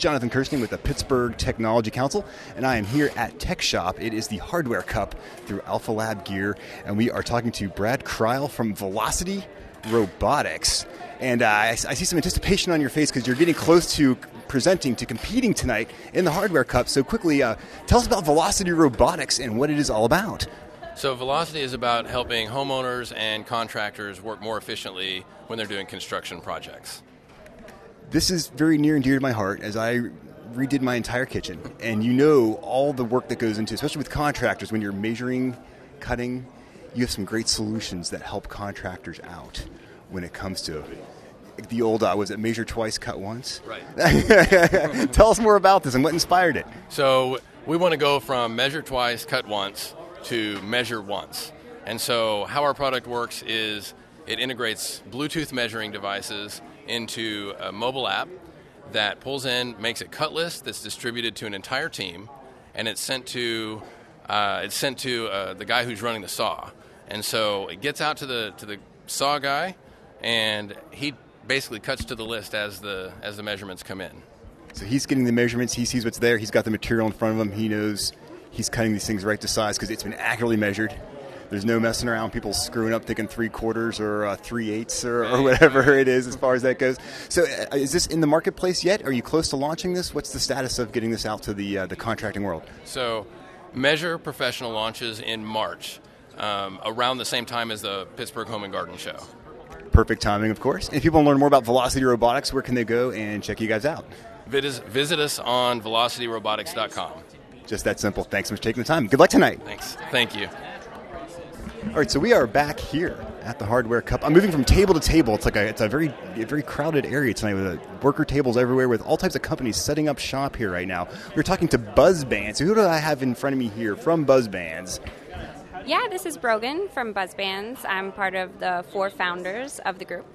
Jonathan Kersting with the Pittsburgh Technology Council, and I am here at Tech Shop. It is the Hardware Cup through Alpha Lab Gear, and we are talking to Brad Kreil from Velocity Robotics. And uh, I, I see some anticipation on your face because you're getting close to presenting, to competing tonight in the Hardware Cup. So, quickly, uh, tell us about Velocity Robotics and what it is all about. So, Velocity is about helping homeowners and contractors work more efficiently when they're doing construction projects. This is very near and dear to my heart as I redid my entire kitchen. And you know all the work that goes into, especially with contractors, when you're measuring, cutting, you have some great solutions that help contractors out when it comes to the old uh, was it measure twice, cut once? Right. Tell us more about this and what inspired it. So, we want to go from measure twice, cut once to measure once. And so, how our product works is it integrates Bluetooth measuring devices into a mobile app that pulls in, makes a cut list that's distributed to an entire team, and it's sent to uh, it's sent to uh, the guy who's running the saw. And so it gets out to the to the saw guy, and he basically cuts to the list as the as the measurements come in. So he's getting the measurements. He sees what's there. He's got the material in front of him. He knows he's cutting these things right to size because it's been accurately measured. There's no messing around. People screwing up, thinking three quarters or uh, three eighths or, or, whatever it is, as far as that goes. So, uh, is this in the marketplace yet? Are you close to launching this? What's the status of getting this out to the uh, the contracting world? So, Measure Professional launches in March, um, around the same time as the Pittsburgh Home and Garden Show. Perfect timing, of course. And if people want to learn more about Velocity Robotics, where can they go and check you guys out? Visit, visit us on velocityrobotics.com. Just that simple. Thanks so much for taking the time. Good luck tonight. Thanks. Thank you. All right, so we are back here at the Hardware Cup. I'm moving from table to table. It's like a, it's a very a very crowded area tonight with uh, worker tables everywhere with all types of companies setting up shop here right now. We're talking to Buzzbands. So who do I have in front of me here from Buzzbands? Yeah, this is Brogan from Buzzbands. I'm part of the four founders of the group.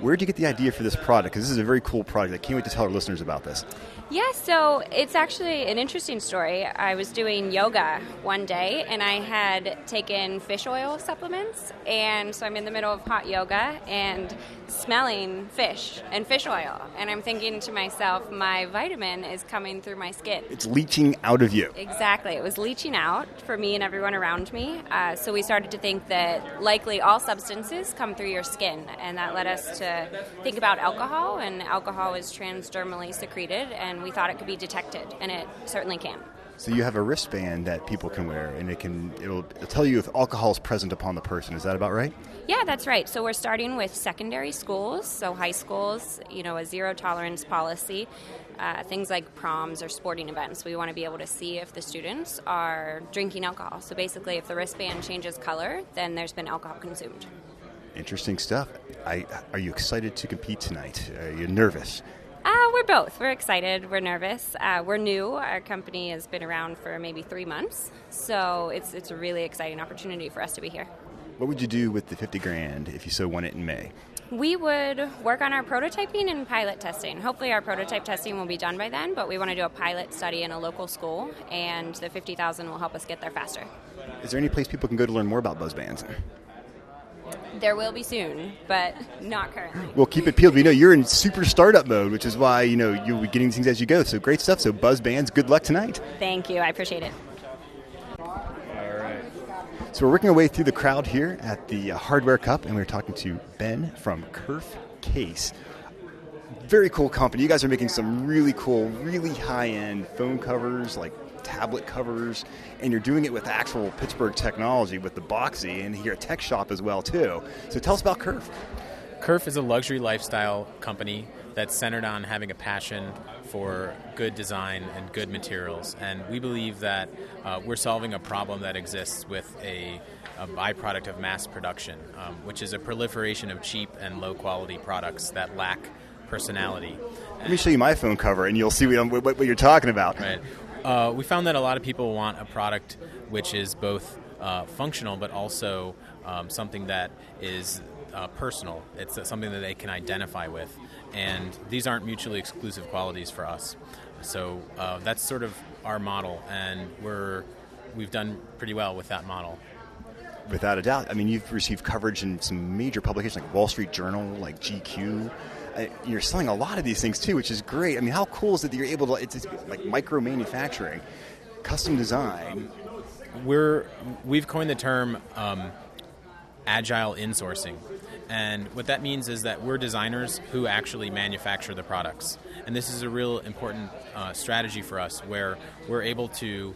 Where did you get the idea for this product? Because this is a very cool product. I can't wait to tell our listeners about this. Yeah, so it's actually an interesting story. I was doing yoga one day and I had taken fish oil supplements, and so I'm in the middle of hot yoga and smelling fish and fish oil. And I'm thinking to myself, my vitamin is coming through my skin. It's leaching out of you. Exactly. It was leaching out for me and everyone around me. Uh, so we started to think that likely all substances come through your skin, and that led us to think about alcohol, and alcohol is transdermally secreted, and we thought it could be detected, and it certainly can. So you have a wristband that people can wear, and it can it'll, it'll tell you if alcohol is present upon the person. Is that about right? Yeah, that's right. So we're starting with secondary schools, so high schools, you know, a zero tolerance policy. Uh, things like proms or sporting events, we want to be able to see if the students are drinking alcohol. So basically, if the wristband changes color, then there's been alcohol consumed. Interesting stuff. I, are you excited to compete tonight? Are you nervous? Uh, we're both. We're excited. We're nervous. Uh, we're new. Our company has been around for maybe three months, so it's it's a really exciting opportunity for us to be here. What would you do with the 50 grand if you so won it in May? We would work on our prototyping and pilot testing. Hopefully, our prototype testing will be done by then, but we want to do a pilot study in a local school, and the 50,000 will help us get there faster. Is there any place people can go to learn more about Buzzbands? There will be soon, but not currently. Well, keep it peeled. We know you're in super startup mode, which is why you know you'll be getting things as you go. So great stuff. So Buzz Bands, good luck tonight. Thank you. I appreciate it. All right. So we're working our way through the crowd here at the uh, Hardware Cup, and we're talking to Ben from Kerf Case. Very cool company. You guys are making some really cool, really high-end phone covers, like tablet covers, and you're doing it with actual Pittsburgh technology with the Boxy, and here at Tech Shop as well too. So tell us about Kerf. Kerf is a luxury lifestyle company that's centered on having a passion for good design and good materials. And we believe that uh, we're solving a problem that exists with a, a byproduct of mass production, um, which is a proliferation of cheap and low quality products that lack personality. Let me show you my phone cover, and you'll see what, what, what you're talking about. Right. Uh, we found that a lot of people want a product which is both uh, functional but also um, something that is uh, personal. It's uh, something that they can identify with. And these aren't mutually exclusive qualities for us. So uh, that's sort of our model, and we're we've done pretty well with that model. Without a doubt. I mean, you've received coverage in some major publications like Wall Street Journal, like GQ. You're selling a lot of these things too, which is great. I mean, how cool is it that you're able to? It's, it's like micro manufacturing, custom design. we're we've coined the term um, agile insourcing, and what that means is that we're designers who actually manufacture the products, and this is a real important uh, strategy for us, where we're able to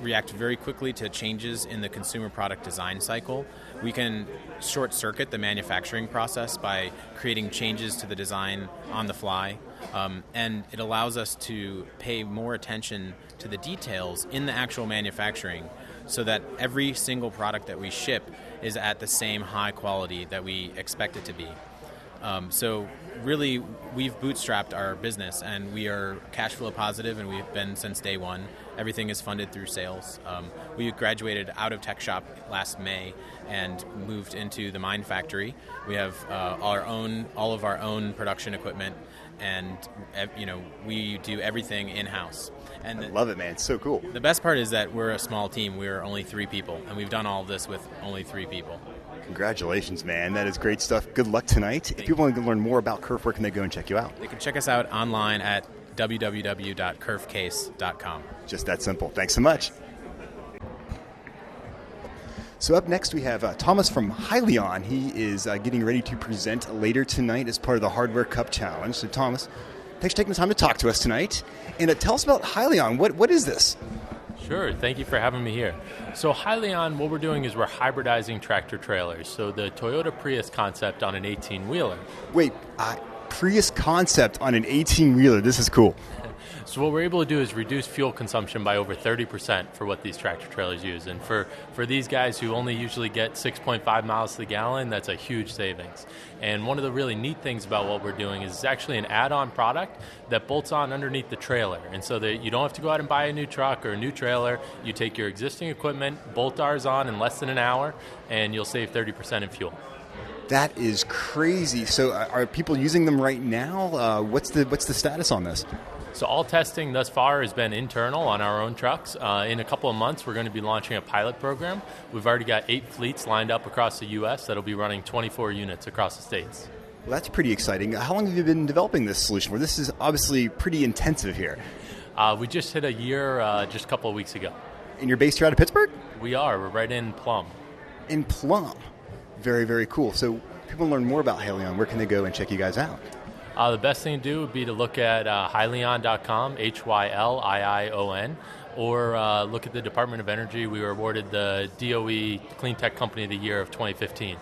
react very quickly to changes in the consumer product design cycle. We can short circuit the manufacturing process by creating changes to the design on the fly. Um, and it allows us to pay more attention to the details in the actual manufacturing so that every single product that we ship is at the same high quality that we expect it to be. Um, so really, we've bootstrapped our business, and we are cash flow positive, and we've been since day one. Everything is funded through sales. Um, we graduated out of Tech Shop last May and moved into the Mine Factory. We have uh, our own, all of our own production equipment, and you know we do everything in house. And the, Love it, man. It's so cool. the best part is that we're a small team. We're only three people, and we've done all of this with only three people. Congratulations, man. That is great stuff. Good luck tonight. If people want to learn more about Kerf, where can they go and check you out? They can check us out online at www.kerfcase.com. Just that simple. Thanks so much. So up next we have uh, Thomas from Hyliion. He is uh, getting ready to present later tonight as part of the Hardware Cup Challenge. So Thomas, thanks for taking the time to talk to us tonight. And uh, tell us about Hyliion. What what is this? Sure, thank you for having me here. So, Hyliion, what we're doing is we're hybridizing tractor trailers. So, the Toyota Prius concept on an 18 wheeler. Wait, uh, Prius concept on an 18 wheeler. This is cool. So, what we're able to do is reduce fuel consumption by over 30% for what these tractor trailers use. And for, for these guys who only usually get 6.5 miles to the gallon, that's a huge savings. And one of the really neat things about what we're doing is it's actually an add on product that bolts on underneath the trailer. And so that you don't have to go out and buy a new truck or a new trailer. You take your existing equipment, bolt ours on in less than an hour, and you'll save 30% in fuel. That is crazy. So uh, are people using them right now? Uh, what's the what's the status on this? So all testing thus far has been internal on our own trucks. Uh, in a couple of months, we're going to be launching a pilot program. We've already got eight fleets lined up across the U.S. that'll be running 24 units across the states. Well, that's pretty exciting. How long have you been developing this solution? Well, this is obviously pretty intensive here. Uh, we just hit a year uh, just a couple of weeks ago. And you're based here out of Pittsburgh? We are. We're right in Plum. In Plum. Very, very cool. So people learn more about Hyliion. Where can they go and check you guys out? Uh, the best thing to do would be to look at uh, hyliion.com, H Y L I I O N, or uh, look at the Department of Energy. We were awarded the DOE Clean Tech Company of the Year of 2015.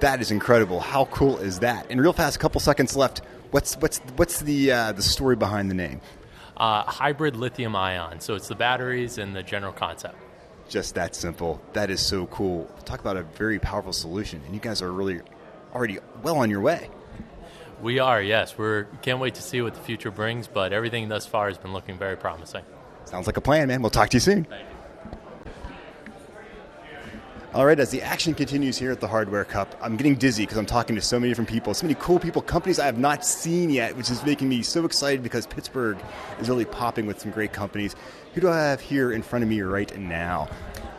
That is incredible. How cool is that? And real fast, a couple seconds left. What's what's what's the uh, the story behind the name? Uh, hybrid lithium ion. So it's the batteries and the general concept. Just that simple. That is so cool. Talk about a very powerful solution, and you guys are really already well on your way. We are, yes. We're can't wait to see what the future brings, but everything thus far has been looking very promising. Sounds like a plan, man. We'll talk to you soon. All right, as the action continues here at the Hardware Cup, I'm getting dizzy because I'm talking to so many different people, so many cool people, companies I have not seen yet, which is making me so excited because Pittsburgh is really popping with some great companies. Who do I have here in front of me right now?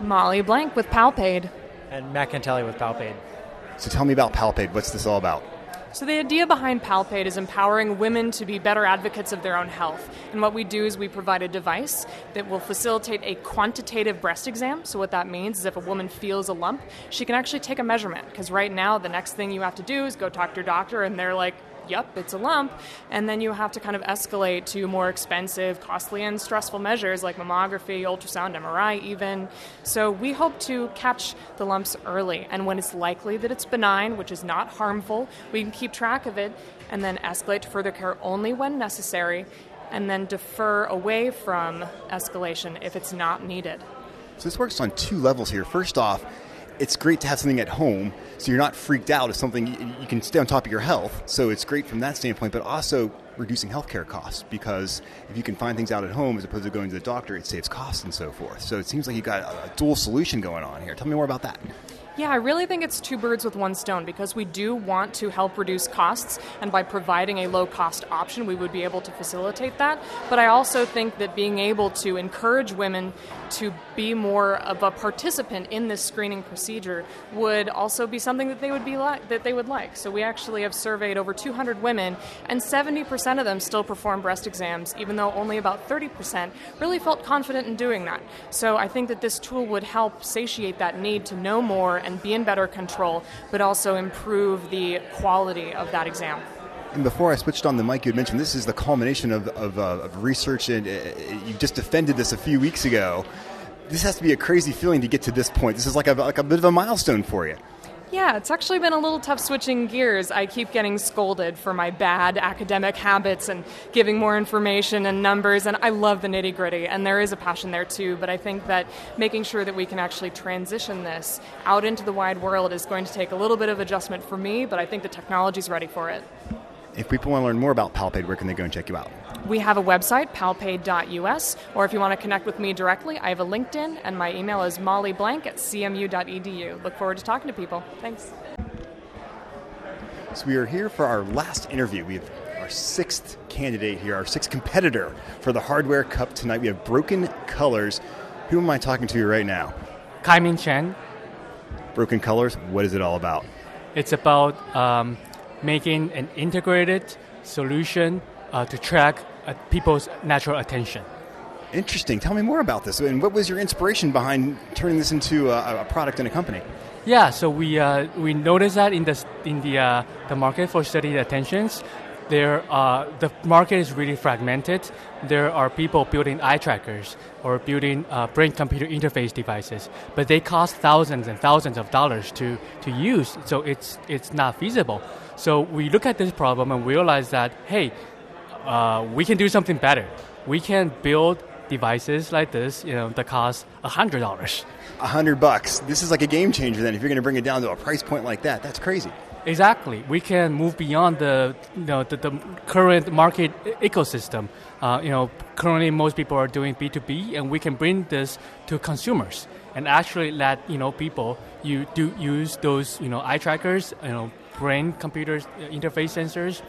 Molly Blank with Palpate. And Matt Cantelli with Palpate. So tell me about Palpate. What's this all about? So, the idea behind Palpate is empowering women to be better advocates of their own health. And what we do is we provide a device that will facilitate a quantitative breast exam. So, what that means is if a woman feels a lump, she can actually take a measurement. Because right now, the next thing you have to do is go talk to your doctor, and they're like, yep, it's a lump, and then you have to kind of escalate to more expensive, costly, and stressful measures like mammography, ultrasound, MRI, even. So we hope to catch the lumps early, and when it's likely that it's benign, which is not harmful, we can keep track of it and then escalate to further care only when necessary, and then defer away from escalation if it's not needed. So this works on two levels here. First off, it's great to have something at home so you're not freaked out if something you can stay on top of your health. So it's great from that standpoint but also reducing healthcare costs because if you can find things out at home as opposed to going to the doctor it saves costs and so forth. So it seems like you've got a dual solution going on here. Tell me more about that yeah, I really think it's two birds with one stone because we do want to help reduce costs, and by providing a low cost option, we would be able to facilitate that. But I also think that being able to encourage women to be more of a participant in this screening procedure would also be something that they would be that they would like. So we actually have surveyed over 200 women, and 70% of them still perform breast exams, even though only about 30% really felt confident in doing that. So I think that this tool would help satiate that need to know more and be in better control, but also improve the quality of that exam. And before I switched on the mic, you had mentioned this is the culmination of, of, uh, of research, and uh, you just defended this a few weeks ago. This has to be a crazy feeling to get to this point. This is like a, like a bit of a milestone for you. Yeah, it's actually been a little tough switching gears. I keep getting scolded for my bad academic habits and giving more information and numbers, and I love the nitty gritty, and there is a passion there too. But I think that making sure that we can actually transition this out into the wide world is going to take a little bit of adjustment for me, but I think the technology's ready for it. If people want to learn more about Palpate, where can they go and check you out? We have a website, palpate.us, or if you want to connect with me directly, I have a LinkedIn, and my email is mollyblank at cmu.edu. Look forward to talking to people. Thanks. So we are here for our last interview. We have our sixth candidate here, our sixth competitor for the Hardware Cup tonight. We have Broken Colors. Who am I talking to right now? Kaimin Chen. Broken Colors, what is it all about? It's about um, making an integrated solution uh, to track uh, people's natural attention. Interesting. Tell me more about this. And what was your inspiration behind turning this into a, a product and a company? Yeah, so we uh, we noticed that in the in the uh, the market for studied attentions, there uh, the market is really fragmented. There are people building eye trackers or building uh, brain-computer interface devices, but they cost thousands and thousands of dollars to to use. So it's it's not feasible. So we look at this problem and realize that hey, uh, we can do something better. We can build devices like this, you know, that cost hundred dollars. A hundred bucks. This is like a game changer. Then, if you're going to bring it down to a price point like that, that's crazy. Exactly. We can move beyond the you know the, the current market ecosystem. Uh, you know, currently most people are doing B two B, and we can bring this to consumers and actually let you know people you do use those you know eye trackers, you know, brain computer interface sensors,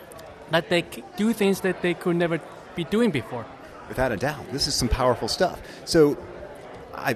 that they do things that they could never be doing before. Without a doubt, this is some powerful stuff. So, I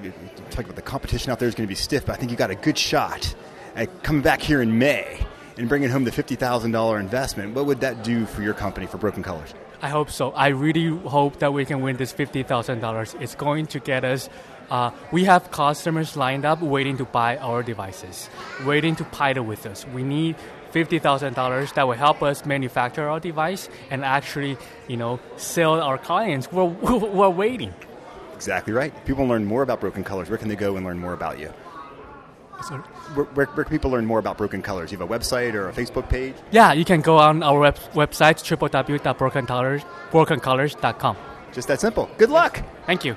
talk about the competition out there is going to be stiff, but I think you got a good shot at coming back here in May and bringing home the $50,000 investment, what would that do for your company, for Broken Colors? I hope so. I really hope that we can win this $50,000. It's going to get us. Uh, we have customers lined up waiting to buy our devices, waiting to pilot with us. We need $50,000 that will help us manufacture our device and actually, you know, sell our clients We're, who are waiting. Exactly right. People learn more about Broken Colors, where can they go and learn more about you? Sorry? Where, where, where, can people learn more about Broken Colors? You have a website or a Facebook page? Yeah, you can go on our web, website, www.brokencolors.com. Just that simple. Good luck. Thank you.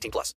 18 plus.